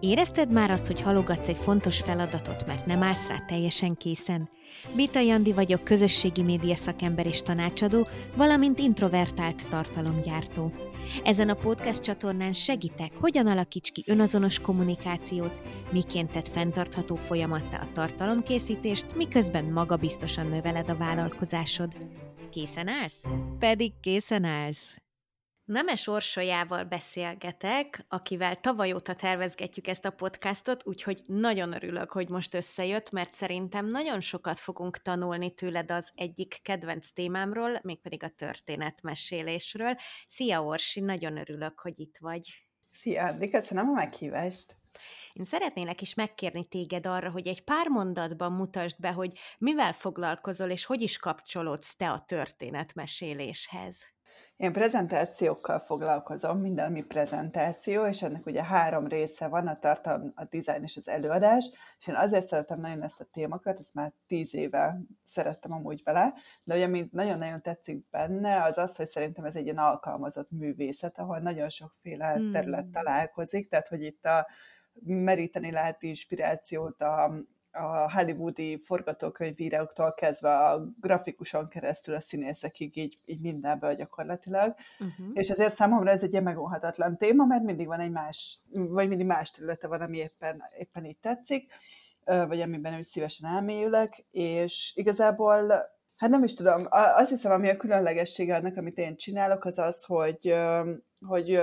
Érezted már azt, hogy halogatsz egy fontos feladatot, mert nem állsz rá teljesen készen? Bita Jandi vagyok, közösségi média szakember és tanácsadó, valamint introvertált tartalomgyártó. Ezen a podcast csatornán segítek, hogyan alakíts ki önazonos kommunikációt, miként tett fenntartható folyamattá a tartalomkészítést, miközben magabiztosan növeled a vállalkozásod. Készen állsz? Pedig készen állsz! Nemes Orsolyával beszélgetek, akivel tavaly óta tervezgetjük ezt a podcastot, úgyhogy nagyon örülök, hogy most összejött, mert szerintem nagyon sokat fogunk tanulni tőled az egyik kedvenc témámról, mégpedig a történetmesélésről. Szia Orsi, nagyon örülök, hogy itt vagy. Szia, Andi, köszönöm a meghívást. Én szeretnélek is megkérni téged arra, hogy egy pár mondatban mutasd be, hogy mivel foglalkozol, és hogy is kapcsolódsz te a történetmeséléshez. Én prezentációkkal foglalkozom, minden, ami prezentáció, és ennek ugye három része van, a tartalom, a design és az előadás, és én azért szeretem nagyon ezt a témakört, ezt már tíz éve szerettem amúgy vele, de ugye, mint nagyon-nagyon tetszik benne, az az, hogy szerintem ez egy ilyen alkalmazott művészet, ahol nagyon sokféle hmm. terület találkozik, tehát hogy itt a meríteni lehet inspirációt a, a hollywoodi forgatókönyvíróktól kezdve a grafikuson keresztül a színészekig, így, így mindenből gyakorlatilag. Uh-huh. És ezért számomra ez egy ilyen megóhatatlan téma, mert mindig van egy más, vagy mindig más területe van, ami éppen, éppen így tetszik, vagy amiben úgy szívesen elmélyülök, és igazából Hát nem is tudom, azt hiszem, ami a különlegessége annak, amit én csinálok, az az, hogy, hogy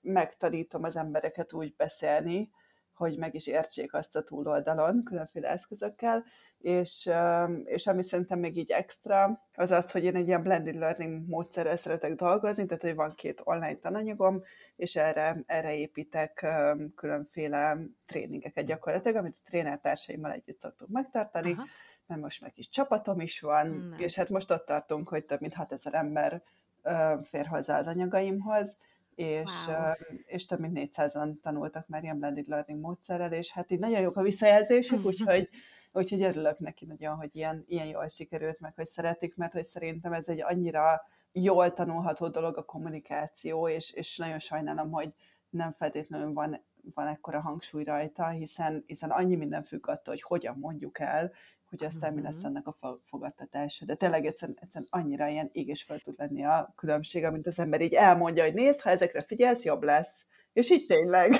megtanítom az embereket úgy beszélni, hogy meg is értsék azt a túloldalon különféle eszközökkel, és, és ami szerintem még így extra, az az, hogy én egy ilyen blended learning módszerrel szeretek dolgozni, tehát hogy van két online tananyagom, és erre, erre építek különféle tréningeket gyakorlatilag, amit a trénertársaimmal együtt szoktunk megtartani, Aha. mert most meg is csapatom is van, Nem. és hát most ott tartunk, hogy több mint 6000 ember fér hozzá az anyagaimhoz, és, wow. és több mint 400-an tanultak már ilyen blended learning módszerrel, és hát így nagyon jók a visszajelzések, úgyhogy, úgyhogy örülök neki nagyon, hogy ilyen, ilyen jól sikerült, meg hogy szeretik, mert hogy szerintem ez egy annyira jól tanulható dolog a kommunikáció, és, és nagyon sajnálom, hogy nem feltétlenül van, van ekkora hangsúly rajta, hiszen, hiszen annyi minden függ attól, hogy hogyan mondjuk el, hogy aztán mi lesz ennek a fogadtatása. De tényleg egyszerűen, egyszerűen annyira ilyen ég és fel tud lenni a különbség, amint az ember így elmondja, hogy nézd, ha ezekre figyelsz, jobb lesz. És így tényleg.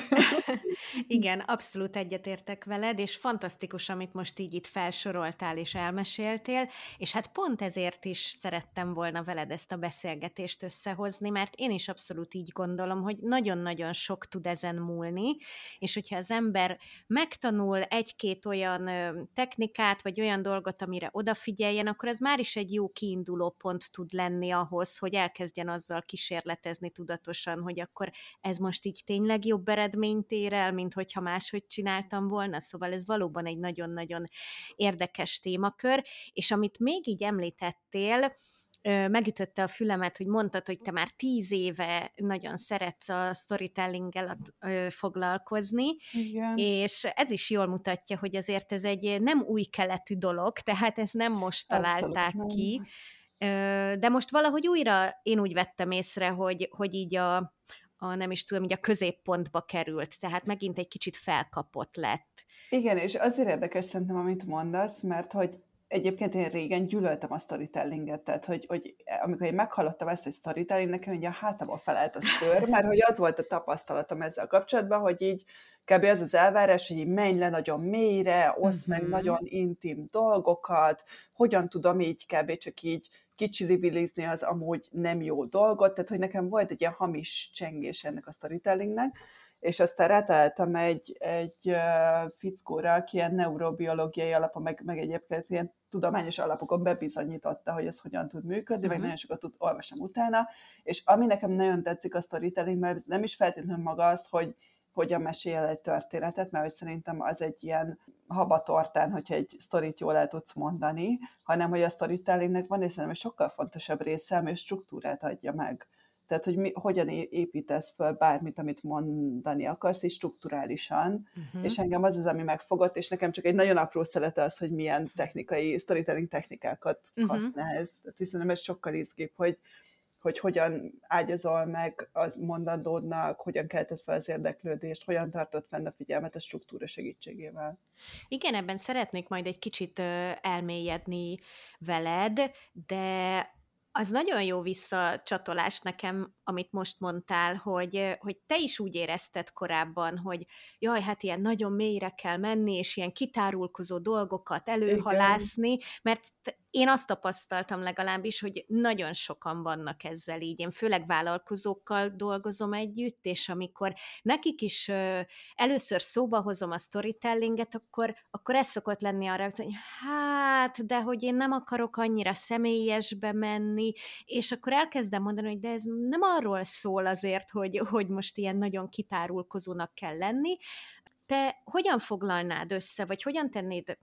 Igen, abszolút egyetértek veled, és fantasztikus, amit most így itt felsoroltál és elmeséltél, és hát pont ezért is szerettem volna veled ezt a beszélgetést összehozni, mert én is abszolút így gondolom, hogy nagyon-nagyon sok tud ezen múlni, és hogyha az ember megtanul egy-két olyan technikát, vagy olyan dolgot, amire odafigyeljen, akkor ez már is egy jó kiinduló pont tud lenni ahhoz, hogy elkezdjen azzal kísérletezni tudatosan, hogy akkor ez most így tényleg jobb eredményt ér el, mint hogyha máshogy csináltam volna, szóval ez valóban egy nagyon-nagyon érdekes témakör, és amit még így említettél, megütötte a fülemet, hogy mondtad, hogy te már tíz éve nagyon szeretsz a storytellinggel foglalkozni, Igen. és ez is jól mutatja, hogy azért ez egy nem új keletű dolog, tehát ezt nem most találták Abszolút, ki, nem. de most valahogy újra én úgy vettem észre, hogy, hogy így a, a nem is tudom, így a középpontba került, tehát megint egy kicsit felkapott lett. Igen, és azért érdekes szerintem, amit mondasz, mert hogy egyébként én régen gyűlöltem a storytellinget, tehát hogy, hogy amikor én meghallottam ezt, hogy storytelling, nekem ugye a hátamon felelt a szőr, mert hogy az volt a tapasztalatom ezzel kapcsolatban, hogy így kb. az az elvárás, hogy így menj le nagyon mélyre, osz uh-huh. meg mhm. nagyon intim dolgokat, hogyan tudom így kb. csak így kicsilibilizni az amúgy nem jó dolgot, tehát hogy nekem volt egy ilyen hamis csengés ennek a storytellingnek, és aztán rátaláltam egy, egy fickóra, aki ilyen neurobiológiai alapon, meg, meg egyébként ilyen tudományos alapokon bebizonyította, hogy ez hogyan tud működni, uh-huh. meg mhm. nagyon sokat tud olvasni utána, és ami nekem nagyon tetszik a storytelling, mert nem is feltétlenül maga az, hogy hogyan mesél egy történetet, mert hogy szerintem az egy ilyen habatortán, hogyha egy sztorit jól el tudsz mondani, hanem hogy a storytellingnek van, és szerintem egy sokkal fontosabb része, ami struktúrát adja meg. Tehát, hogy mi, hogyan építesz föl bármit, amit mondani akarsz, és strukturálisan. Uh-huh. És engem az az, ami megfogott, és nekem csak egy nagyon apró szelete az, hogy milyen technikai, storytelling technikákat uh-huh. használsz. Tehát viszont ez sokkal izgibb, hogy hogy hogyan ágyazol meg az mondandódnak, hogyan keltett fel az érdeklődést, hogyan tartott fenn a figyelmet a struktúra segítségével. Igen, ebben szeretnék majd egy kicsit elmélyedni veled, de az nagyon jó visszacsatolás nekem, amit most mondtál, hogy, hogy te is úgy érezted korábban, hogy jaj, hát ilyen nagyon mélyre kell menni, és ilyen kitárulkozó dolgokat előhalászni, Igen. mert én azt tapasztaltam legalábbis, hogy nagyon sokan vannak ezzel így. Én főleg vállalkozókkal dolgozom együtt, és amikor nekik is ö, először szóba hozom a storytellinget, akkor, akkor ez szokott lenni arra, hogy hát, de hogy én nem akarok annyira személyesbe menni, és akkor elkezdem mondani, hogy de ez nem arról szól azért, hogy, hogy most ilyen nagyon kitárulkozónak kell lenni. Te hogyan foglalnád össze, vagy hogyan tennéd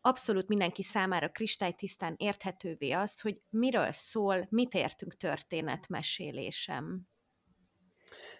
abszolút mindenki számára kristálytisztán érthetővé azt, hogy miről szól, mit értünk történetmesélésem.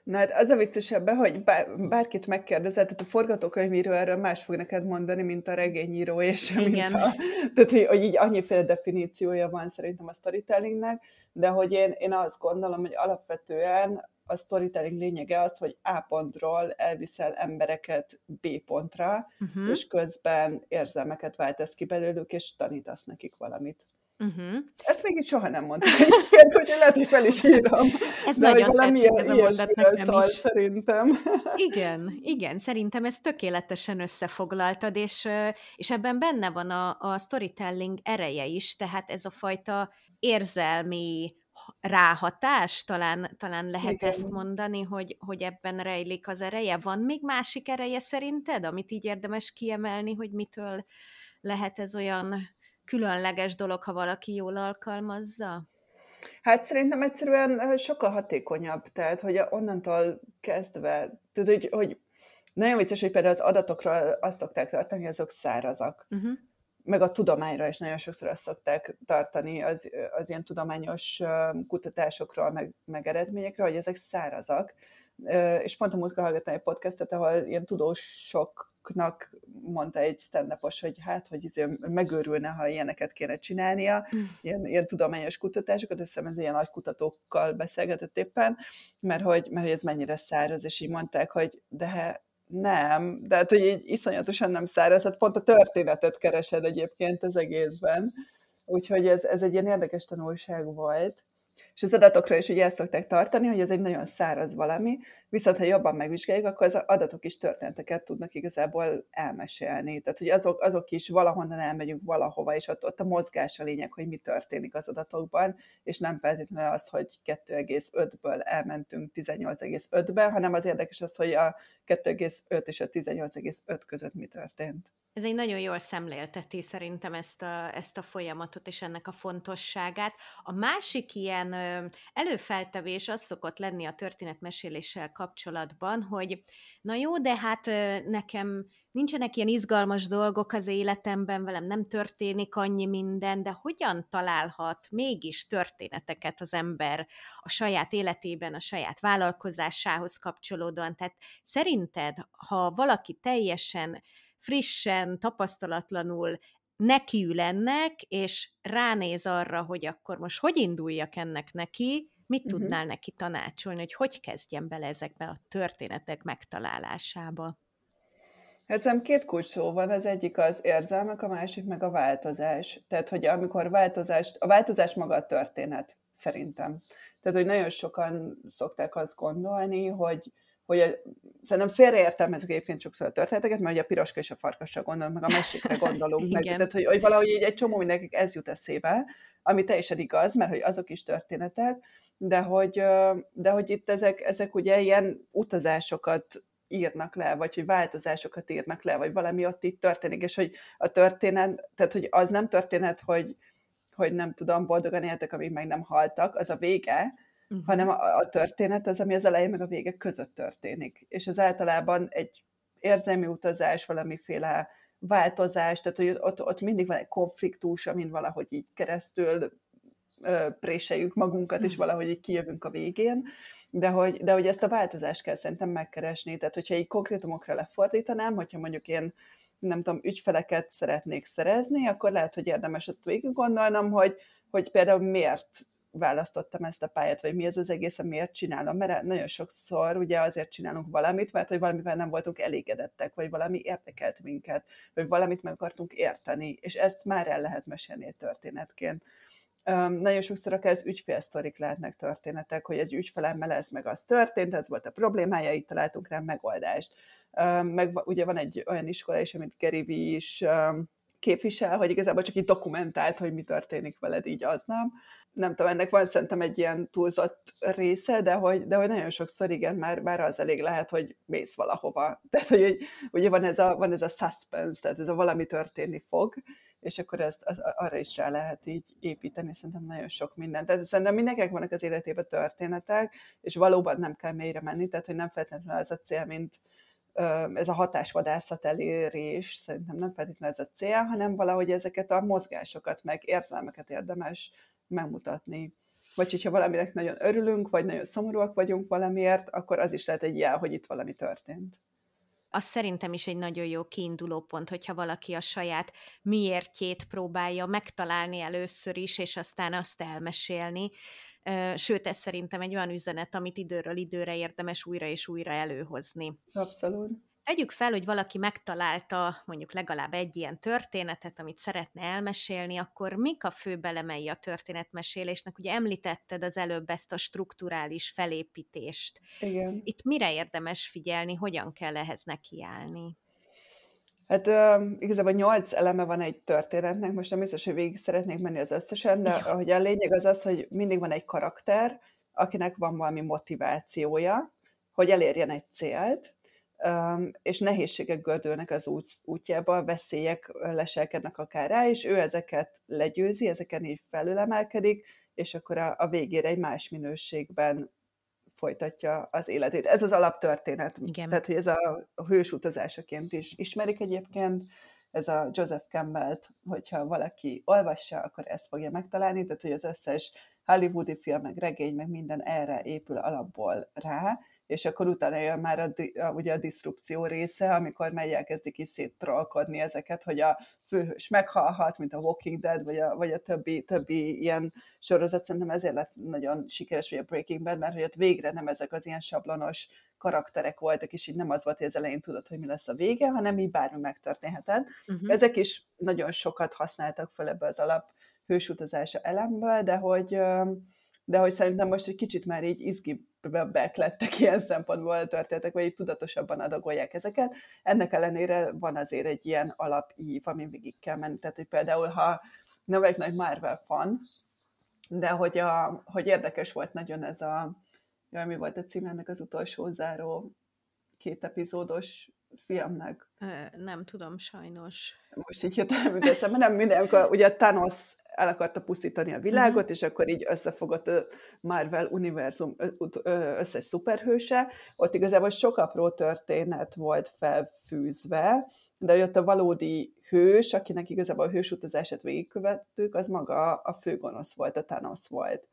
Na hát az a vicces ebben, hogy bár, bárkit megkérdezel, tehát a forgatókönyvíró erről más fog neked mondani, mint a regényíró, és Igen. mint a, tehát hogy, hogy így annyiféle definíciója van szerintem a storytellingnek, de hogy én, én azt gondolom, hogy alapvetően a storytelling lényege az, hogy A pontról elviszel embereket B pontra, uh-huh. és közben érzelmeket váltasz ki belőlük, és tanítasz nekik valamit. Uh-huh. Ezt még itt soha nem mondtam egyébként, hogy lehet, hogy fel is írom. Ez De nagyon tetszik ez a mondat nekem is. szerintem. Igen, igen, szerintem ezt tökéletesen összefoglaltad, és, és ebben benne van a, a storytelling ereje is, tehát ez a fajta érzelmi ráhatás, talán, talán lehet Igen. ezt mondani, hogy, hogy ebben rejlik az ereje. Van még másik ereje szerinted, amit így érdemes kiemelni, hogy mitől lehet ez olyan különleges dolog, ha valaki jól alkalmazza? Hát szerintem egyszerűen sokkal hatékonyabb, tehát hogy onnantól kezdve, tehát hogy, hogy nagyon vicces, hogy például az adatokról azt szokták tartani, hogy azok szárazak. Uh-huh meg a tudományra is nagyon sokszor azt szokták tartani az, az ilyen tudományos kutatásokról, meg, meg eredményekről, hogy ezek szárazak. És pont a múltkor hallgattam egy podcastet, ahol ilyen tudósoknak mondta egy stand hogy hát, hogy izé megőrülne, ha ilyeneket kéne csinálnia, mm. ilyen, ilyen tudományos kutatásokat, azt hiszem ez ilyen nagy kutatókkal beszélgetett éppen, mert hogy, mert hogy ez mennyire száraz, és így mondták, hogy de nem, de hát, hogy így iszonyatosan nem száraz, hát pont a történetet keresed egyébként az egészben. Úgyhogy ez, ez egy ilyen érdekes tanulság volt. És az adatokra is ugye ezt szokták tartani, hogy ez egy nagyon száraz valami, viszont ha jobban megvizsgáljuk, akkor az adatok is történeteket tudnak igazából elmesélni. Tehát, hogy azok, azok is valahonnan elmegyünk valahova, és ott, ott a mozgás a lényeg, hogy mi történik az adatokban, és nem feltétlenül az, hogy 2,5-ből elmentünk 18,5-be, hanem az érdekes az, hogy a 2,5 és a 18,5 között mi történt. Ez egy nagyon jól szemlélteti szerintem ezt a, ezt a folyamatot és ennek a fontosságát. A másik ilyen előfeltevés az szokott lenni a történetmeséléssel kapcsolatban, hogy na jó, de hát nekem nincsenek ilyen izgalmas dolgok az életemben, velem nem történik annyi minden, de hogyan találhat mégis történeteket az ember a saját életében, a saját vállalkozásához kapcsolódóan? Tehát szerinted, ha valaki teljesen frissen, tapasztalatlanul nekiül ennek, és ránéz arra, hogy akkor most hogy induljak ennek neki, mit uh-huh. tudnál neki tanácsolni, hogy hogy kezdjen bele ezekbe a történetek megtalálásába? Ezem két kulcs szó van, az egyik az érzelmek, a másik meg a változás. Tehát, hogy amikor változást, a változás maga a történet, szerintem. Tehát, hogy nagyon sokan szokták azt gondolni, hogy, hogy szerintem félreértelmezik egyébként sokszor a történeteket, mert ugye a piroska és a farkasra gondolunk, meg a mesékre gondolunk, meg, tehát hogy, hogy valahogy egy, egy csomó mindenki ez jut eszébe, ami teljesen igaz, mert hogy azok is történetek, de hogy, de hogy itt ezek, ezek ugye ilyen utazásokat írnak le, vagy hogy változásokat írnak le, vagy valami ott itt történik, és hogy a történet, tehát hogy az nem történet, hogy, hogy nem tudom, boldogan éltek, amíg meg nem haltak, az a vége, uh-huh. hanem a, a történet az, ami az elején meg a vége között történik. És ez általában egy érzelmi utazás, valamiféle változás, tehát hogy ott, ott mindig van egy konfliktus, amin valahogy így keresztül ö, préseljük magunkat, és mhm. valahogy így kijövünk a végén, de hogy, de hogy ezt a változást kell szerintem megkeresni. Tehát, hogyha így konkrétumokra lefordítanám, hogyha mondjuk én nem tudom, ügyfeleket szeretnék szerezni, akkor lehet, hogy érdemes azt végig gondolnom, hogy, hogy például miért választottam ezt a pályát, vagy mi ez az egész, miért csinálom, mert nagyon sokszor ugye azért csinálunk valamit, mert hogy valamivel nem voltunk elégedettek, vagy valami érdekelt minket, vagy valamit meg akartunk érteni, és ezt már el lehet mesélni egy történetként. Um, nagyon sokszor akár az ügyfélsztorik lehetnek történetek, hogy egy ügyfelemmel ez meg az történt, ez volt a problémája, itt találtunk rá megoldást. Um, meg ugye van egy olyan iskola is, amit Gary V is um, képvisel, hogy igazából csak így dokumentált, hogy mi történik veled így aznap. Nem tudom, ennek van szerintem egy ilyen túlzott része, de hogy, de hogy nagyon sokszor igen, már, már az elég lehet, hogy mész valahova. Tehát, hogy ugye van ez a, van ez a suspense, tehát ez a valami történni fog, és akkor ezt az, arra is rá lehet így építeni, szerintem nagyon sok mindent. Tehát szerintem mindenkinek vannak az életében történetek, és valóban nem kell mélyre menni, tehát hogy nem feltétlenül az a cél, mint ez a hatásvadászat elérés, szerintem nem feltétlenül ez a cél, hanem valahogy ezeket a mozgásokat, meg érzelmeket érdemes megmutatni. Vagy hogyha valaminek nagyon örülünk, vagy nagyon szomorúak vagyunk valamiért, akkor az is lehet egy jel, hogy itt valami történt az szerintem is egy nagyon jó kiinduló pont, hogyha valaki a saját miértjét próbálja megtalálni először is, és aztán azt elmesélni. Sőt, ez szerintem egy olyan üzenet, amit időről időre érdemes újra és újra előhozni. Abszolút. Tegyük fel, hogy valaki megtalálta mondjuk legalább egy ilyen történetet, amit szeretne elmesélni, akkor mik a fő belemei a történetmesélésnek? Ugye említetted az előbb ezt a strukturális felépítést. Igen. Itt mire érdemes figyelni, hogyan kell ehhez nekiállni? Hát uh, igazából nyolc eleme van egy történetnek, most nem biztos, hogy végig szeretnék menni az összesen, de ja. hogy a lényeg az az, hogy mindig van egy karakter, akinek van valami motivációja, hogy elérjen egy célt, és nehézségek gördülnek az út, útjába, veszélyek leselkednek akár rá, és ő ezeket legyőzi, ezeken így felülemelkedik, és akkor a, a végére egy más minőségben folytatja az életét. Ez az alaptörténet. Igen. Tehát, hogy ez a, hős utazásaként is ismerik egyébként, ez a Joseph Campbell-t, hogyha valaki olvassa, akkor ezt fogja megtalálni, tehát, hogy az összes hollywoodi film, meg regény, meg minden erre épül alapból rá, és akkor utána jön már a, a, ugye a diszrupció része, amikor megy elkezdik is széttrolkodni ezeket, hogy a főhős meghalhat, mint a Walking Dead, vagy a, vagy a többi, többi ilyen sorozat, szerintem ezért lett nagyon sikeres, vagy a Breaking Bad, mert hogy ott végre nem ezek az ilyen sablonos karakterek voltak, és így nem az volt, hogy az elején tudod, hogy mi lesz a vége, hanem így bármi megtörténhet. Uh-huh. Ezek is nagyon sokat használtak fel ebbe az alap hősutazása elemből, de hogy de hogy szerintem most egy kicsit már így izgibbek lettek ilyen szempontból a történetek, vagy így tudatosabban adagolják ezeket. Ennek ellenére van azért egy ilyen alapív, ami végig kell menni. Tehát, hogy például, ha nem vagyok nagy Marvel fan, de hogy, a, hogy érdekes volt nagyon ez a, jaj, mi volt a cím ennek az utolsó záró két epizódos filmnek? Nem tudom, sajnos. Most így hirtelen eszembe, nem minden, amikor ugye Thanos el akarta pusztítani a világot, uh-huh. és akkor így összefogott a Marvel univerzum összes szuperhőse. Ott igazából sok apró történet volt felfűzve, de ott a valódi hős, akinek igazából a hős utazását végigkövettük, az maga a főgonosz volt, a Thanos volt.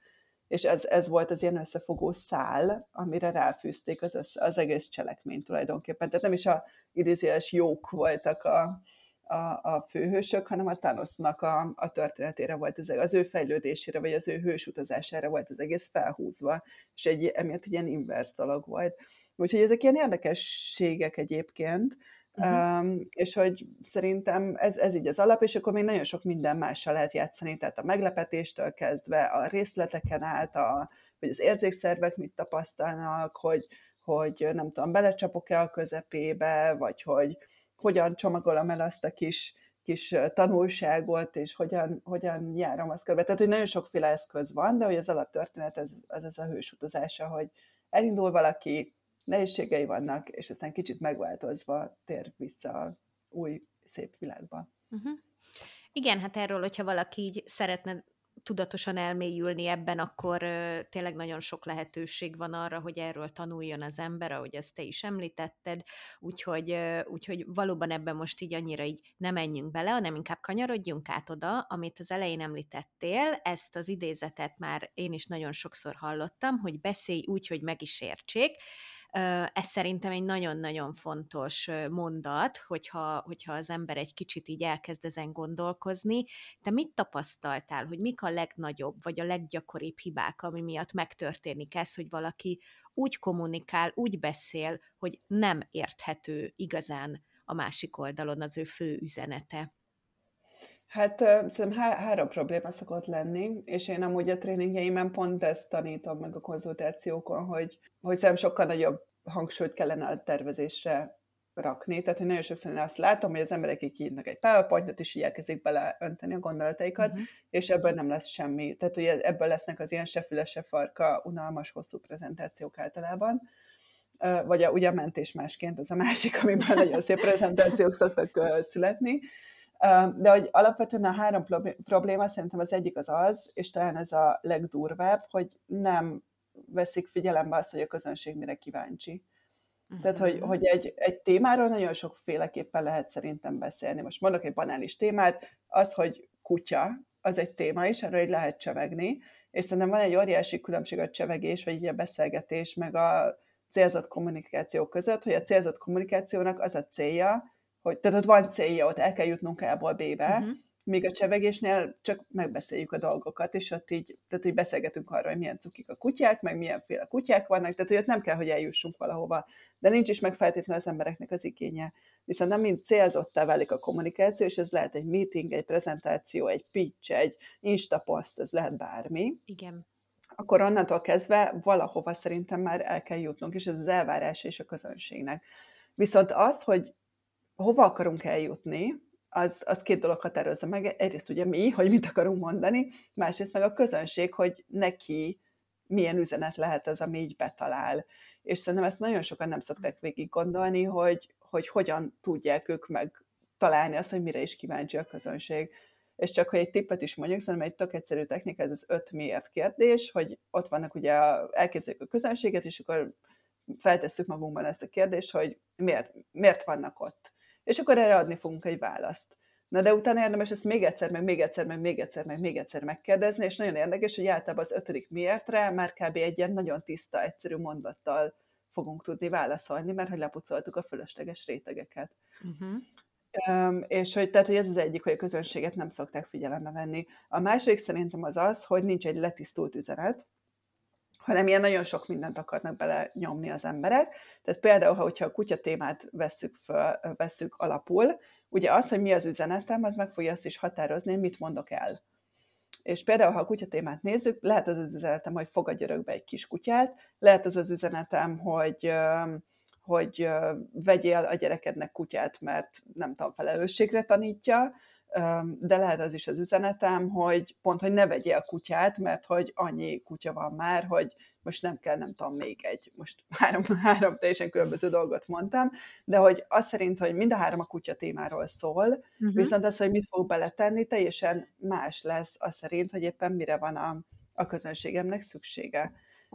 És ez, ez volt az ilyen összefogó szál, amire ráfűzték az, össze, az egész cselekményt tulajdonképpen. Tehát nem is a idézéles jók voltak a, a, a főhősök, hanem a Thanosnak a, a történetére volt ez, az ő fejlődésére, vagy az ő hős utazására volt az egész felhúzva, és egy, emiatt egy ilyen inverse dolog volt. Úgyhogy ezek ilyen érdekességek egyébként, Uh-huh. És hogy szerintem ez, ez így az alap, és akkor még nagyon sok minden mással lehet játszani, tehát a meglepetéstől kezdve a részleteken át, a, hogy az érzékszervek mit tapasztalnak, hogy, hogy nem tudom, belecsapok-e a közepébe, vagy hogy, hogyan csomagolom el azt a kis, kis tanulságot, és hogyan, hogyan járom azt körbe. Tehát, hogy nagyon sokféle eszköz van, de hogy az alaptörténet ez, az ez a hős utazása, hogy elindul valaki, nehézségei vannak, és aztán kicsit megváltozva tér vissza a új, szép világba. Uh-huh. Igen, hát erről, hogyha valaki így szeretne tudatosan elmélyülni ebben, akkor tényleg nagyon sok lehetőség van arra, hogy erről tanuljon az ember, ahogy ezt te is említetted, úgyhogy, úgyhogy valóban ebben most így annyira így nem menjünk bele, hanem inkább kanyarodjunk át oda, amit az elején említettél, ezt az idézetet már én is nagyon sokszor hallottam, hogy beszélj úgy, hogy meg is értsék, Ez szerintem egy nagyon-nagyon fontos mondat, hogyha, hogyha az ember egy kicsit így elkezd ezen gondolkozni. Te mit tapasztaltál, hogy mik a legnagyobb, vagy a leggyakoribb hibák, ami miatt megtörténik ez, hogy valaki úgy kommunikál, úgy beszél, hogy nem érthető igazán a másik oldalon az ő fő üzenete? Hát szerintem há- három probléma szokott lenni, és én amúgy a tréningeimen pont ezt tanítom meg a konzultációkon, hogy, hogy szerintem sokkal nagyobb hangsúlyt kellene a tervezésre rakni. Tehát, hogy nagyon sokszor én azt látom, hogy az emberek így írnak egy PowerPointot, és így elkezdik bele önteni a gondolataikat, uh-huh. és ebből nem lesz semmi. Tehát, hogy ebből lesznek az ilyen se füle, se farka, unalmas, hosszú prezentációk általában. Vagy a, ugye a mentés másként, az a másik, amiben nagyon szép prezentációk szoktak születni. De hogy alapvetően a három probléma szerintem az egyik az az, és talán ez a legdurvább, hogy nem veszik figyelembe azt, hogy a közönség mire kíváncsi. Uh-huh. Tehát, hogy, mhm. hogy egy, egy témáról nagyon sokféleképpen lehet szerintem beszélni. Most mondok egy banális témát, az, hogy kutya, az egy téma is, erről így lehet csevegni, és szerintem van egy óriási különbség a csevegés, vagy így a beszélgetés, meg a célzott kommunikáció között, hogy a célzott kommunikációnak az a célja, hogy tehát ott van célja, ott el kell jutnunk A-ból B-be, uh-huh. míg a csevegésnél csak megbeszéljük a dolgokat, és ott így, tehát hogy beszélgetünk arról, hogy milyen cukik a kutyák, meg milyenféle kutyák vannak, tehát hogy ott nem kell, hogy eljussunk valahova, de nincs is meg feltétlenül az embereknek az igénye. Viszont nem mind célzottá válik a kommunikáció, és ez lehet egy meeting, egy prezentáció, egy pitch, egy instapost, ez lehet bármi. Igen akkor onnantól kezdve valahova szerintem már el kell jutnunk, és ez az elvárás és a közönségnek. Viszont az, hogy hova akarunk eljutni, az, az két dolog határozza meg. Egyrészt ugye mi, hogy mit akarunk mondani, másrészt meg a közönség, hogy neki milyen üzenet lehet ez, ami így betalál. És szerintem ezt nagyon sokan nem szokták végig gondolni, hogy, hogy hogyan tudják ők meg találni azt, hogy mire is kíváncsi a közönség. És csak, hogy egy tippet is mondjuk, szerintem egy tök egyszerű technika, ez az öt miért kérdés, hogy ott vannak ugye, elképzeljük a közönséget, és akkor feltesszük magunkban ezt a kérdést, hogy miért, miért vannak ott és akkor erre adni fogunk egy választ. Na de utána érdemes ezt még egyszer, meg még egyszer, meg még egyszer, meg még egyszer megkérdezni, és nagyon érdekes, hogy általában az ötödik miértre már kb. egy ilyen nagyon tiszta, egyszerű mondattal fogunk tudni válaszolni, mert hogy lepucoltuk a fölösleges rétegeket. Uh-huh. Um, és hogy, tehát, hogy ez az egyik, hogy a közönséget nem szokták figyelembe venni. A második szerintem az az, hogy nincs egy letisztult üzenet, hanem ilyen nagyon sok mindent akarnak bele nyomni az emberek. Tehát például, ha hogyha a kutya témát vesszük, föl, vesszük alapul, ugye az, hogy mi az üzenetem, az meg fogja azt is határozni, mit mondok el. És például, ha a kutya témát nézzük, lehet az az üzenetem, hogy fogadj örökbe egy kis kutyát, lehet az az üzenetem, hogy hogy vegyél a gyerekednek kutyát, mert nem tudom, felelősségre tanítja, de lehet az is az üzenetem, hogy pont, hogy ne vegyél kutyát, mert hogy annyi kutya van már, hogy most nem kell, nem tudom, még egy, most három, három teljesen különböző dolgot mondtam, de hogy az szerint, hogy mind a három a kutya témáról szól, uh-huh. viszont az, hogy mit fog beletenni, teljesen más lesz az szerint, hogy éppen mire van a, a közönségemnek szüksége.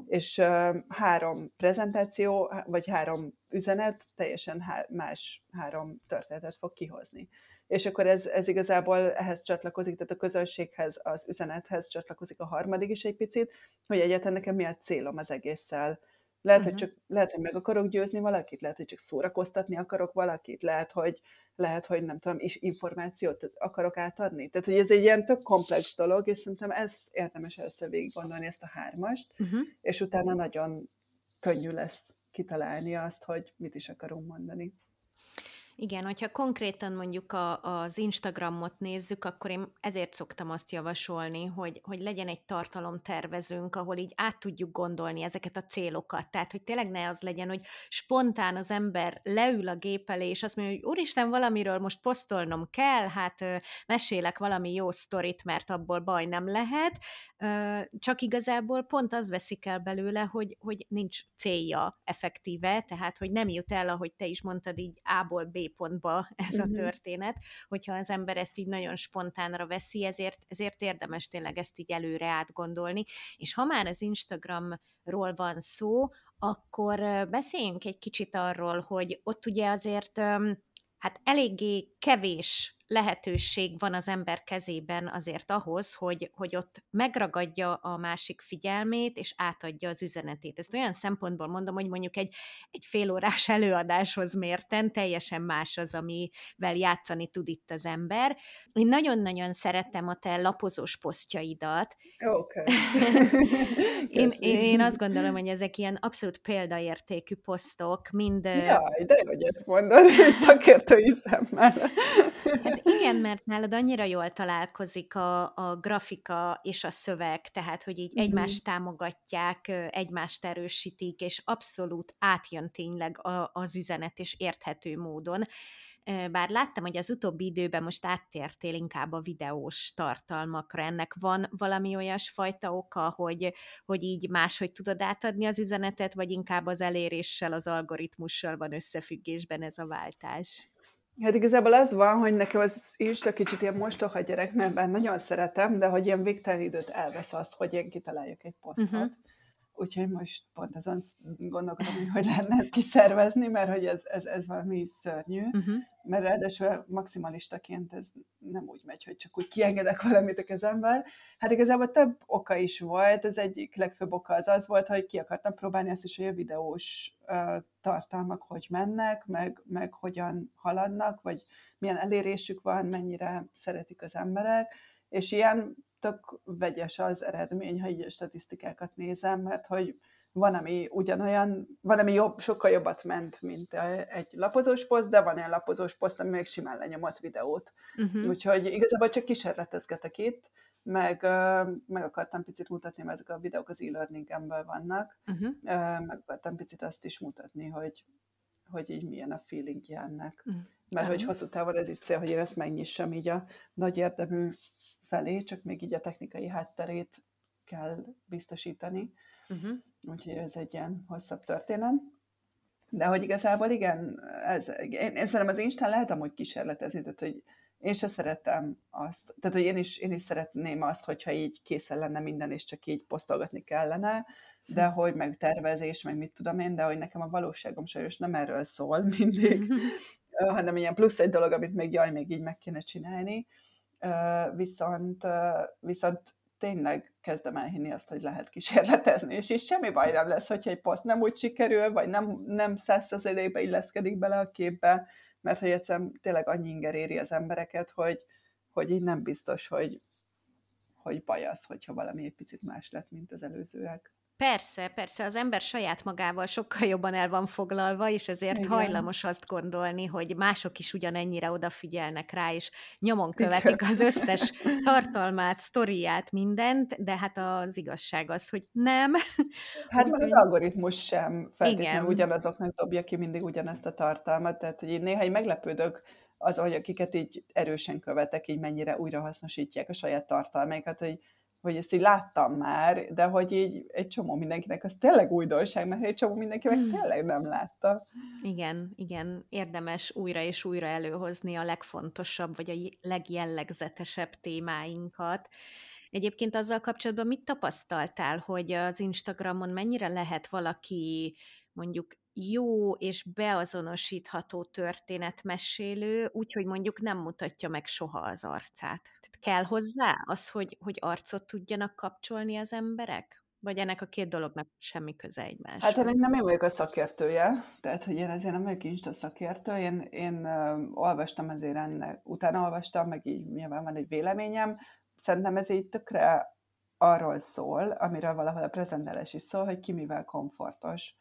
És uh, három prezentáció, vagy három üzenet teljesen há- más három történetet fog kihozni és akkor ez, ez igazából ehhez csatlakozik, tehát a közönséghez, az üzenethez csatlakozik a harmadik is egy picit, hogy egyáltalán nekem mi a célom az egésszel. Lehet, uh-huh. hogy csak, lehet, hogy meg akarok győzni valakit, lehet, hogy csak szórakoztatni akarok valakit, lehet, hogy, lehet, hogy nem tudom, információt akarok átadni. Tehát, hogy ez egy ilyen tök komplex dolog, és szerintem ez érdemes először végig gondolni ezt a hármast, uh-huh. és utána nagyon könnyű lesz kitalálni azt, hogy mit is akarunk mondani. Igen, hogyha konkrétan mondjuk a, az Instagramot nézzük, akkor én ezért szoktam azt javasolni, hogy, hogy legyen egy tartalomtervezőnk, ahol így át tudjuk gondolni ezeket a célokat. Tehát, hogy tényleg ne az legyen, hogy spontán az ember leül a gép elé, és azt mondja, hogy úristen, valamiről most posztolnom kell, hát mesélek valami jó sztorit, mert abból baj nem lehet, csak igazából pont az veszik el belőle, hogy, hogy nincs célja effektíve, tehát, hogy nem jut el, ahogy te is mondtad, így A-ból B pontba ez a mhm. történet, hogyha az ember ezt így nagyon spontánra veszi, ezért, ezért érdemes tényleg ezt így előre átgondolni. És ha már az Instagramról van szó, akkor beszéljünk egy kicsit arról, hogy ott ugye azért hát eléggé kevés lehetőség van az ember kezében azért ahhoz, hogy, hogy ott megragadja a másik figyelmét, és átadja az üzenetét. Ezt olyan szempontból mondom, hogy mondjuk egy, egy félórás előadáshoz mérten teljesen más az, amivel játszani tud itt az ember. Én nagyon-nagyon szerettem a te lapozós posztjaidat. Okay. én, én, én azt gondolom, hogy ezek ilyen abszolút példaértékű posztok, mind... Jaj, de hogy ezt mondod, szakértői szemmel. Hát igen, mert nálad annyira jól találkozik a, a grafika és a szöveg, tehát, hogy így uh-huh. egymást támogatják, egymást erősítik, és abszolút átjön tényleg a, az üzenet, és érthető módon bár láttam, hogy az utóbbi időben most áttértél inkább a videós tartalmakra, ennek van valami olyasfajta oka, hogy, hogy így máshogy tudod átadni az üzenetet, vagy inkább az eléréssel, az algoritmussal van összefüggésben ez a váltás? Hát igazából az van, hogy nekem az Insta kicsit ilyen mostoha gyerek, mert nagyon szeretem, de hogy ilyen végtelen időt elvesz az, hogy én kitaláljak egy posztot. Uh-huh úgyhogy most pont azon gondolkodom, hogy lehetne ezt kiszervezni, mert hogy ez, ez, ez valami szörnyű, uh-huh. mert ráadásul maximalistaként ez nem úgy megy, hogy csak úgy kiengedek valamit a kezemben. Hát igazából több oka is volt, az egyik legfőbb oka az az volt, hogy ki akartam próbálni azt is, hogy a videós uh, tartalmak hogy mennek, meg, meg hogyan haladnak, vagy milyen elérésük van, mennyire szeretik az emberek, és ilyen tök vegyes az eredmény, ha így a statisztikákat nézem, mert hogy van, ami ugyanolyan, van, ami jobb, sokkal jobbat ment, mint egy lapozós poszt, de van egy lapozós poszt, ami még simán lenyomott videót. Uh-huh. Úgyhogy igazából csak kísérletezgetek itt, meg, meg akartam picit mutatni, mert ezek a videók az e-learningemből vannak, uh-huh. meg akartam picit azt is mutatni, hogy, hogy így milyen a feelingje ennek. Uh-huh mert hogy hosszú távon ez is cél, hogy én ezt megnyissam így a nagy érdemű felé, csak még így a technikai hátterét kell biztosítani. Uh-huh. Úgyhogy ez egy ilyen hosszabb történet. De hogy igazából igen, ez, én, én szerintem az Instán lehet amúgy kísérletezni, tehát hogy én se szeretem azt, tehát hogy én is, én is szeretném azt, hogyha így készen lenne minden, és csak így posztolgatni kellene, de hm. hogy meg tervezés, meg mit tudom én, de hogy nekem a valóságom sajnos nem erről szól mindig, hanem ilyen plusz egy dolog, amit még jaj, még így meg kéne csinálni. Viszont, viszont tényleg kezdem elhinni azt, hogy lehet kísérletezni, és így semmi baj nem lesz, hogyha egy poszt nem úgy sikerül, vagy nem, nem százszerzelékbe illeszkedik bele a képbe, mert hogy egyszerűen tényleg annyi inger éri az embereket, hogy, hogy így nem biztos, hogy, hogy baj az, hogyha valami egy picit más lett, mint az előzőek. Persze, persze, az ember saját magával sokkal jobban el van foglalva, és ezért Igen. hajlamos azt gondolni, hogy mások is ugyanennyire odafigyelnek rá, és nyomon követik az összes tartalmát, sztoriát, mindent, de hát az igazság az, hogy nem. Hát meg az algoritmus sem feltétlenül Igen. ugyanazoknak dobja ki mindig ugyanezt a tartalmat, tehát hogy én néha így meglepődök, az, hogy akiket így erősen követek, így mennyire újrahasznosítják a saját tartalmaikat, hogy hogy ezt így láttam már, de hogy így egy csomó mindenkinek az tényleg újdonság, mert egy csomó mindenki meg hmm. tényleg nem látta. Igen, igen, érdemes újra és újra előhozni a legfontosabb, vagy a legjellegzetesebb témáinkat. Egyébként azzal kapcsolatban mit tapasztaltál, hogy az Instagramon mennyire lehet valaki mondjuk jó és beazonosítható történetmesélő, úgyhogy mondjuk nem mutatja meg soha az arcát. Kell hozzá az, hogy, hogy arcot tudjanak kapcsolni az emberek? Vagy ennek a két dolognak semmi köze egymás? Hát ennek nem én vagyok a szakértője, tehát hogy én ezért nem vagyok Insta szakértő, én, én uh, olvastam ezért ennek, utána olvastam, meg így nyilván van egy véleményem, szerintem ez így tökre arról szól, amiről valahol a prezentálás is szól, hogy ki mivel komfortos.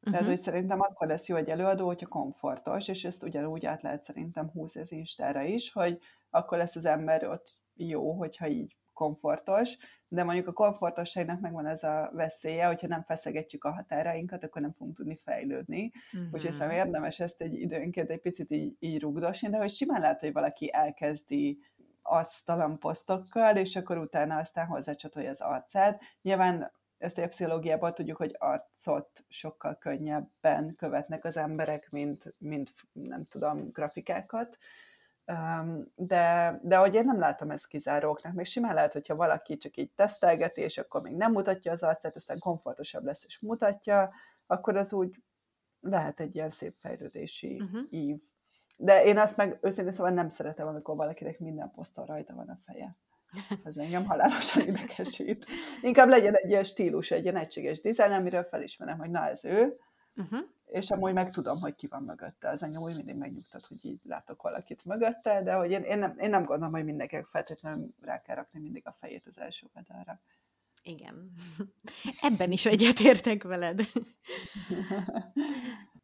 Uh-huh. Tehát, hogy szerintem akkor lesz jó egy előadó, hogyha komfortos, és ezt ugyanúgy át lehet szerintem húzni az Instára is, hogy akkor lesz az ember ott jó, hogyha így komfortos, de mondjuk a komfortosságnak megvan ez a veszélye, hogyha nem feszegetjük a határainkat, akkor nem fogunk tudni fejlődni. Uh-huh. Úgyhogy szerintem érdemes ezt egy időnként egy picit így, így rugdosni, de hogy simán lehet, hogy valaki elkezdi arctalan posztokkal, és akkor utána aztán hozzácsatolja az arcát. Nyilván ezt a pszichológiából tudjuk, hogy arcot sokkal könnyebben követnek az emberek, mint, mint nem tudom, grafikákat. De, de hogy én nem látom ezt kizáróknak, még simán lehet, hogyha valaki csak így tesztelgeti, és akkor még nem mutatja az arcát, aztán komfortosabb lesz, és mutatja, akkor az úgy lehet egy ilyen szép fejlődési uh-huh. ív. De én azt meg őszintén szóval nem szeretem, amikor valakinek minden poszton rajta van a feje. Ez engem halálosan idegesít. Inkább legyen egy ilyen stílus, egy ilyen egységes dizájn, amiről felismerem, hogy na ez ő, uh-huh. és amúgy meg tudom, hogy ki van mögötte. Az engem úgy mindig megnyugtat, hogy így látok valakit mögötte, de hogy én, én, nem, én nem gondolom, hogy mindenkinek feltétlenül rá kell rakni mindig a fejét az első oldalra. Igen. Ebben is egyetértek veled.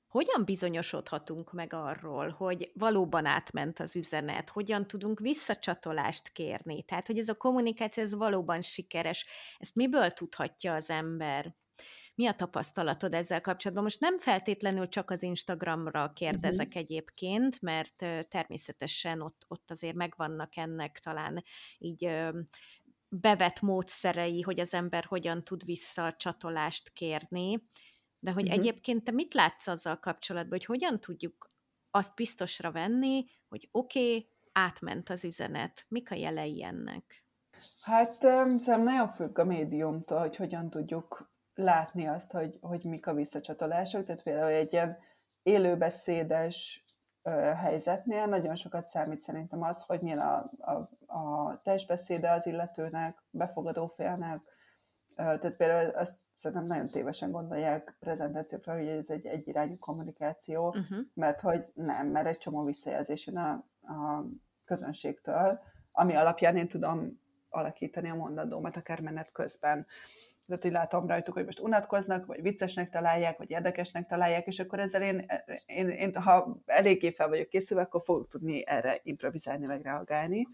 Hogyan bizonyosodhatunk meg arról, hogy valóban átment az üzenet? Hogyan tudunk visszacsatolást kérni? Tehát, hogy ez a kommunikáció ez valóban sikeres. Ezt miből tudhatja az ember? Mi a tapasztalatod ezzel kapcsolatban? Most nem feltétlenül csak az Instagramra kérdezek uh-huh. egyébként, mert természetesen ott, ott azért megvannak ennek talán így bevett módszerei, hogy az ember hogyan tud visszacsatolást kérni, de hogy uh-huh. egyébként te mit látsz azzal kapcsolatban, hogy hogyan tudjuk azt biztosra venni, hogy oké, okay, átment az üzenet. Mik a jelei ennek? Hát szerintem nagyon függ a médiumtól, hogy hogyan tudjuk látni azt, hogy, hogy mik a visszacsatolások. Tehát például egy ilyen élőbeszédes helyzetnél nagyon sokat számít szerintem az, hogy milyen a, a, a testbeszéde az illetőnek, befogadó félnek, tehát például azt szerintem nagyon tévesen gondolják prezentációkra, hogy ez egy egyirányú kommunikáció, uh-huh. mert hogy nem, mert egy csomó visszajelzés jön a, a közönségtől, ami alapján én tudom alakítani a mondandómat akár menet közben tehát hogy látom rajtuk, hogy most unatkoznak, vagy viccesnek találják, vagy érdekesnek találják, és akkor ezzel én, én, én ha eléggé fel vagyok készülve, akkor fogok tudni erre improvizálni, meg reagálni.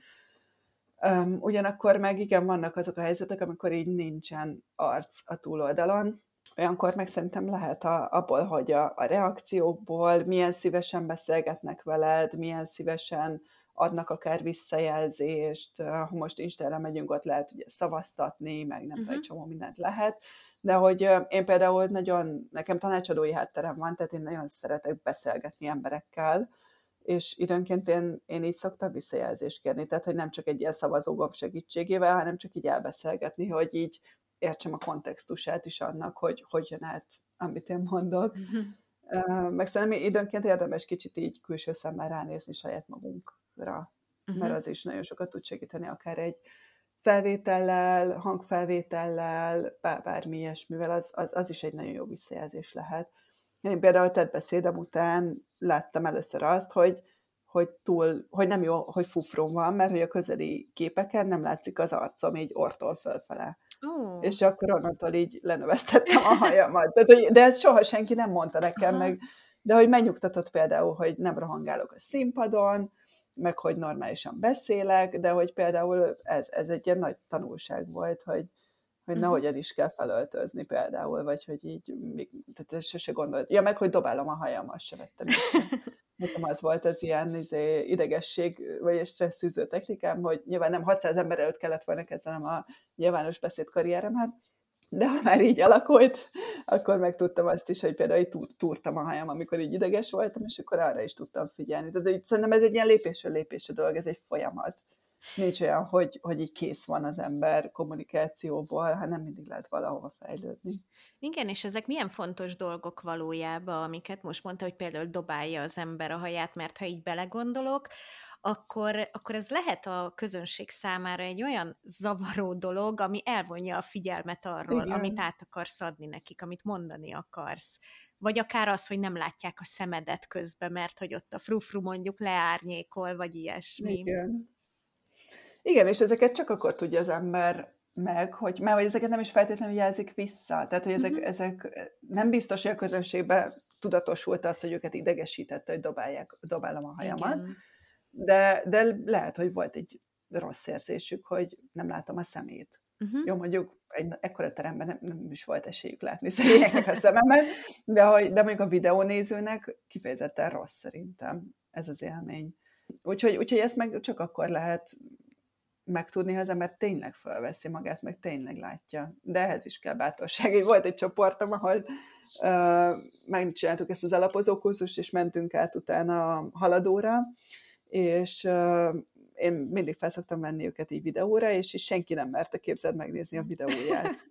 Um, ugyanakkor meg igen, vannak azok a helyzetek, amikor így nincsen arc a túloldalon, olyankor meg szerintem lehet a, abból, hogy a, a reakciókból milyen szívesen beszélgetnek veled, milyen szívesen adnak akár visszajelzést, ha most Instára megyünk, ott lehet ugye szavaztatni, meg nem uh-huh. tudom, egy csomó mindent lehet, de hogy én például nagyon, nekem tanácsadói hátterem van, tehát én nagyon szeretek beszélgetni emberekkel, és időnként én, én így szoktam visszajelzést kérni, tehát hogy nem csak egy ilyen szavazógomb segítségével, hanem csak így elbeszélgetni, hogy így értsem a kontextusát is annak, hogy hogy jön át, amit én mondok. Uh-huh. Meg szerintem időnként érdemes kicsit így külső szemmel ránézni saját magunk ra, uh-huh. mert az is nagyon sokat tud segíteni, akár egy felvétellel, hangfelvétellel, bármi ilyesmivel, az, az, az is egy nagyon jó visszajelzés lehet. Én például a tett beszédem után láttam először azt, hogy, hogy túl, hogy nem jó, hogy fufrom van, mert hogy a közeli képeken nem látszik az arcom így ortól fölfele. Oh. És akkor onnantól így lenövesztettem a hajamat. Tehát, de ezt soha senki nem mondta nekem, Aha. meg, de hogy megnyugtatott például, hogy nem rohangálok a színpadon, meg hogy normálisan beszélek, de hogy például ez, ez egy ilyen nagy tanulság volt, hogy, hogy uh-huh. hogyan is kell felöltözni például, vagy hogy így, tehát sose gondolt. Ja, meg hogy dobálom a hajam, azt se vettem Nekem az volt az ilyen izé, idegesség, vagy stresszűző technikám, hogy nyilván nem 600 ember előtt kellett volna kezdenem a nyilvános beszédkarrieremet, de ha már így alakult, akkor megtudtam azt is, hogy például így túrtam a hajam, amikor így ideges voltam, és akkor arra is tudtam figyelni. Tehát így, szerintem ez egy ilyen lépésről lépésre dolog, ez egy folyamat. Nincs olyan, hogy, hogy így kész van az ember kommunikációból, hanem mindig lehet valahova fejlődni. Igen, és ezek milyen fontos dolgok valójában, amiket most mondta, hogy például dobálja az ember a haját, mert ha így belegondolok, akkor, akkor ez lehet a közönség számára egy olyan zavaró dolog, ami elvonja a figyelmet arról, Igen. amit át akarsz adni nekik, amit mondani akarsz. Vagy akár az, hogy nem látják a szemedet közben, mert hogy ott a frufru mondjuk leárnyékol, vagy ilyesmi. Igen. Igen, és ezeket csak akkor tudja az ember meg, hogy, mert hogy ezeket nem is feltétlenül jelzik vissza. Tehát, hogy ezek, mm-hmm. ezek nem biztos, hogy a közönségben tudatosult az, hogy őket idegesítette, hogy dobálják, dobálom a hajamat. Igen de, de lehet, hogy volt egy rossz érzésük, hogy nem látom a szemét. Uh-huh. Jó, mondjuk egy ekkora teremben nem, nem is volt esélyük látni szegényeknek a szememet, de, hogy, de mondjuk a videónézőnek kifejezetten rossz szerintem ez az élmény. Úgyhogy, úgyhogy ezt meg csak akkor lehet megtudni, ha az ember tényleg felveszi magát, meg tényleg látja. De ehhez is kell bátorság. Volt egy csoportom, ahol uh, megcsináltuk ezt az alapozó kurzust, és mentünk át utána a haladóra, és uh, én mindig felszoktam venni őket így videóra, és, és senki nem merte képzeld megnézni a videóját.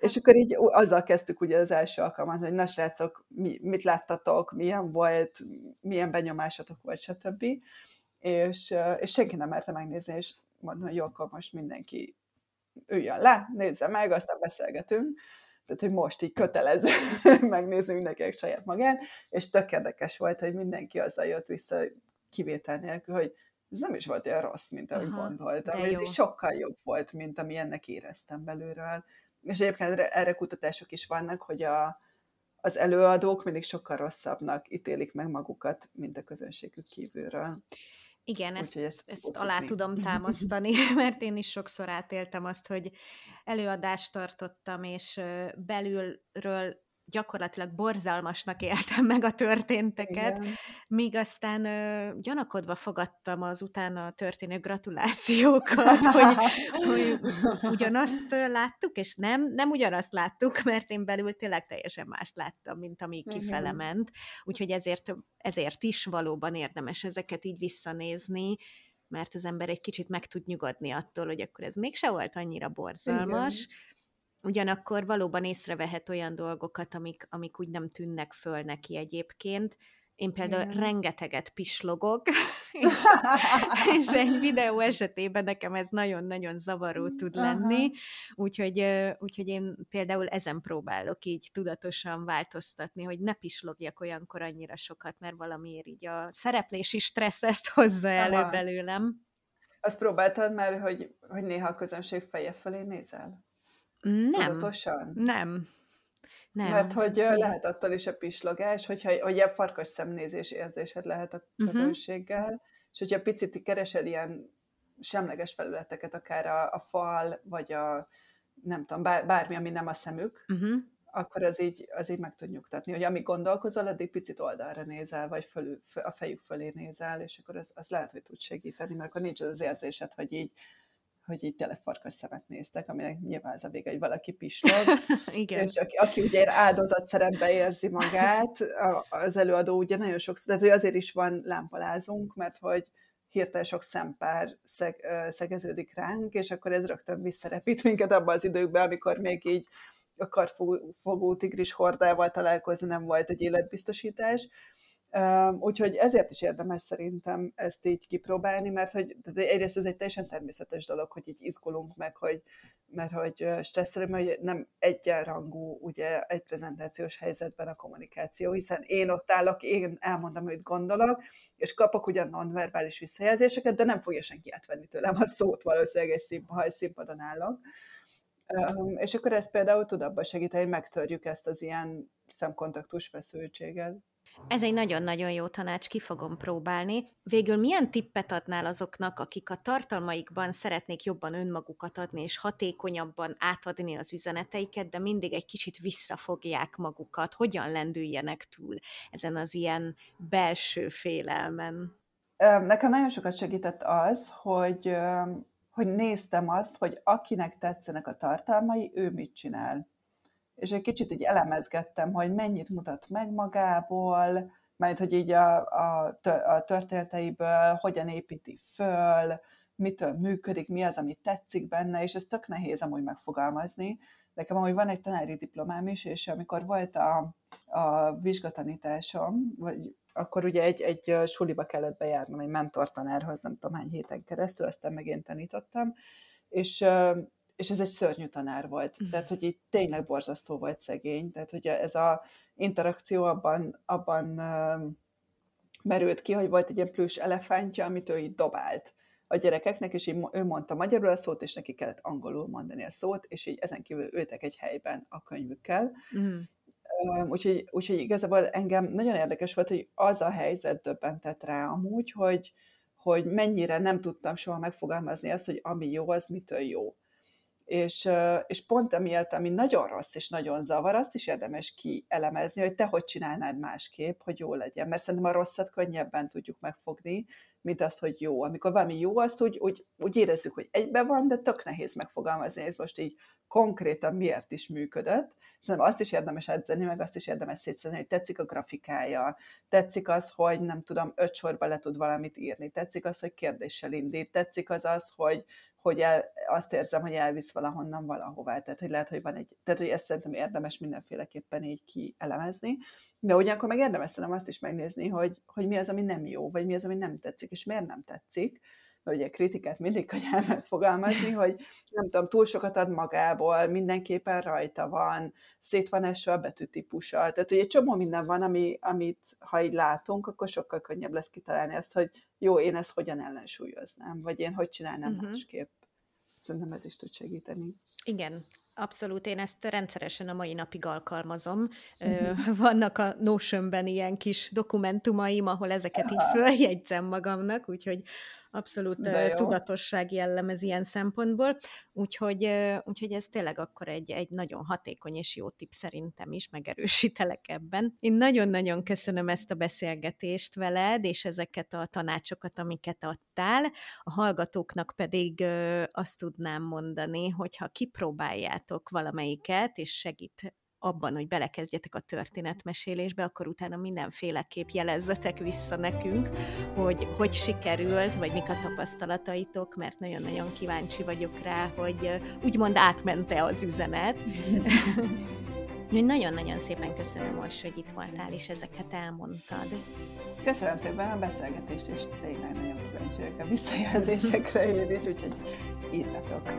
És akkor így azzal kezdtük ugye az első alkalmat, hogy na srácok, mi, mit láttatok, milyen volt, milyen benyomásatok volt, stb. És, és senki nem merte megnézni, és mondom, hogy jó, akkor most mindenki üljön le, nézze meg, aztán beszélgetünk. Tehát, hogy most így kötelező megnézni mindenkinek saját magát, és tök érdekes volt, hogy mindenki azzal jött vissza kivétel nélkül, hogy ez nem is volt olyan rossz, mint ahogy Aha, gondoltam. Ez is sokkal jobb volt, mint ami ennek éreztem belülről. És egyébként erre, erre kutatások is vannak, hogy a, az előadók mindig sokkal rosszabbnak ítélik meg magukat, mint a közönségük kívülről. Igen, ezt, ezt, ezt alá tudom támasztani, mert én is sokszor átéltem azt, hogy előadást tartottam, és belülről gyakorlatilag borzalmasnak éltem meg a történteket, Igen. míg aztán ö, gyanakodva fogadtam az utána történő gratulációkat, hogy, hogy ugyanazt láttuk, és nem, nem ugyanazt láttuk, mert én belül tényleg teljesen mást láttam, mint ami kifele ment, úgyhogy ezért, ezért is valóban érdemes ezeket így visszanézni, mert az ember egy kicsit meg tud nyugodni attól, hogy akkor ez mégse volt annyira borzalmas, Igen Ugyanakkor valóban észrevehet olyan dolgokat, amik, amik úgy nem tűnnek föl neki egyébként. Én például Igen. rengeteget pislogok, és, és egy videó esetében nekem ez nagyon-nagyon zavaró tud lenni, úgyhogy, úgyhogy én például ezen próbálok így tudatosan változtatni, hogy ne pislogjak olyankor annyira sokat, mert valamiért így a szereplési stressz ezt hozza elő Aha. belőlem. Azt próbáltad már, hogy, hogy néha a közönség feje felé nézel? Nem. Tudatosan? Nem. Nem. Mert hogy Ez lehet attól is a pislogás, hogyha hogy ilyen farkas szemnézés érzésed lehet a mhm. közönséggel, uh-huh. és hogyha picit keresed ilyen semleges felületeket, akár a, a fal, vagy a nem tudom, bár, bármi, ami nem a szemük, uh-huh. akkor az így, az így meg tud nyugtatni, hogy amíg gondolkozol, addig picit oldalra nézel, vagy fölül, a fejük fölé nézel, és akkor az, az lehet, hogy tud segíteni, mert akkor nincs az, az érzésed, hogy így hogy így tele farkas szemet néztek, aminek nyilván az a vége, hogy valaki pislog. Igen. És aki, aki ugye áldozat szerepbe érzi magát, az előadó ugye nagyon sokszor, tehát hogy azért is van lámpalázunk, mert hogy hirtelen sok szempár szeg, szegeződik ránk, és akkor ez rögtön visszarepít minket abba az időkben, amikor még így a kartfogó tigris hordával találkozni nem volt egy életbiztosítás, Úgyhogy ezért is érdemes szerintem ezt így kipróbálni, mert hogy tehát egyrészt ez egy teljesen természetes dolog, hogy így izgulunk meg, hogy, mert hogy stresszelő, hogy nem egyenrangú ugye egy prezentációs helyzetben a kommunikáció, hiszen én ott állok, én elmondom, hogy gondolok, és kapok ugyan nonverbális visszajelzéseket, de nem fogja senki átvenni tőlem a szót valószínűleg egy színp, ha egy színpadon állok. És akkor ez például tud abban segíteni, hogy megtörjük ezt az ilyen szemkontaktus feszültséget. Ez egy nagyon-nagyon jó tanács, ki fogom próbálni. Végül milyen tippet adnál azoknak, akik a tartalmaikban szeretnék jobban önmagukat adni, és hatékonyabban átadni az üzeneteiket, de mindig egy kicsit visszafogják magukat? Hogyan lendüljenek túl ezen az ilyen belső félelmen? Nekem nagyon sokat segített az, hogy, hogy néztem azt, hogy akinek tetszenek a tartalmai, ő mit csinál és egy kicsit így elemezgettem, hogy mennyit mutat meg magából, mert hogy így a, a, a történeteiből hogyan építi föl, mitől működik, mi az, ami tetszik benne, és ez tök nehéz amúgy megfogalmazni. Nekem amúgy van egy tanári diplomám is, és amikor volt a, a vizsgatanításom, vagy akkor ugye egy, egy suliba kellett bejárnom egy mentortanárhoz, nem tudom hány héten keresztül, aztán meg én tanítottam, és és ez egy szörnyű tanár volt. Mm. Tehát, hogy így tényleg borzasztó volt szegény. Tehát, hogy ez a interakció abban, abban merült ki, hogy volt egy ilyen plüss elefántja, amit ő így dobált a gyerekeknek, és így ő mondta magyarul a szót, és neki kellett angolul mondani a szót, és így ezen kívül ültek egy helyben a könyvükkel. Mm. Uh, úgyhogy, úgyhogy igazából engem nagyon érdekes volt, hogy az a helyzet döbbentett rá amúgy, hogy, hogy mennyire nem tudtam soha megfogalmazni azt, hogy ami jó, az mitől jó és, és pont emiatt, ami nagyon rossz és nagyon zavar, azt is érdemes kielemezni, hogy te hogy csinálnád másképp, hogy jó legyen. Mert szerintem a rosszat könnyebben tudjuk megfogni, mint az, hogy jó. Amikor valami jó, azt úgy, úgy, úgy érezzük, hogy egybe van, de tök nehéz megfogalmazni, ez most így konkrétan miért is működött. Szerintem azt is érdemes edzeni, meg azt is érdemes szétszedni, hogy tetszik a grafikája, tetszik az, hogy nem tudom, öt sorba le tud valamit írni, tetszik az, hogy kérdéssel indít, tetszik az az, hogy, hogy el, azt érzem, hogy elvisz valahonnan valahová. Tehát, hogy lehet, hogy van egy, tehát, hogy ezt szerintem érdemes mindenféleképpen így kielemezni, de ugyanakkor meg érdemes szerintem azt is megnézni, hogy, hogy mi az, ami nem jó, vagy mi az, ami nem tetszik, és miért nem tetszik, mert ugye kritikát mindig kell megfogalmazni, hogy nem tudom, túl sokat ad magából, mindenképpen rajta van, szét van esve a betűtípusa. Tehát, hogy egy csomó minden van, ami, amit ha így látunk, akkor sokkal könnyebb lesz kitalálni azt, hogy jó, én ezt hogyan ellensúlyoznám, vagy én hogy csinálnám uh-huh. másképp. Szerintem ez is tud segíteni. Igen, Abszolút, én ezt rendszeresen a mai napig alkalmazom. Vannak a Notionben ilyen kis dokumentumaim, ahol ezeket így följegyzem magamnak, úgyhogy abszolút tudatosság jellemez ilyen szempontból, úgyhogy, úgyhogy ez tényleg akkor egy, egy nagyon hatékony és jó tipp szerintem is, megerősítelek ebben. Én nagyon-nagyon köszönöm ezt a beszélgetést veled, és ezeket a tanácsokat, amiket adtál. A hallgatóknak pedig azt tudnám mondani, hogy ha kipróbáljátok valamelyiket, és segít abban, hogy belekezdjetek a történetmesélésbe, akkor utána mindenféleképp jelezzetek vissza nekünk, hogy hogy sikerült, vagy mik a tapasztalataitok, mert nagyon-nagyon kíváncsi vagyok rá, hogy úgymond átmente az üzenet. Nagyon-nagyon szépen köszönöm, most, hogy itt voltál, és ezeket elmondtad. Köszönöm szépen a beszélgetést, és tényleg nagyon kíváncsi vagyok a visszajelzésekre én is, úgyhogy írjatok.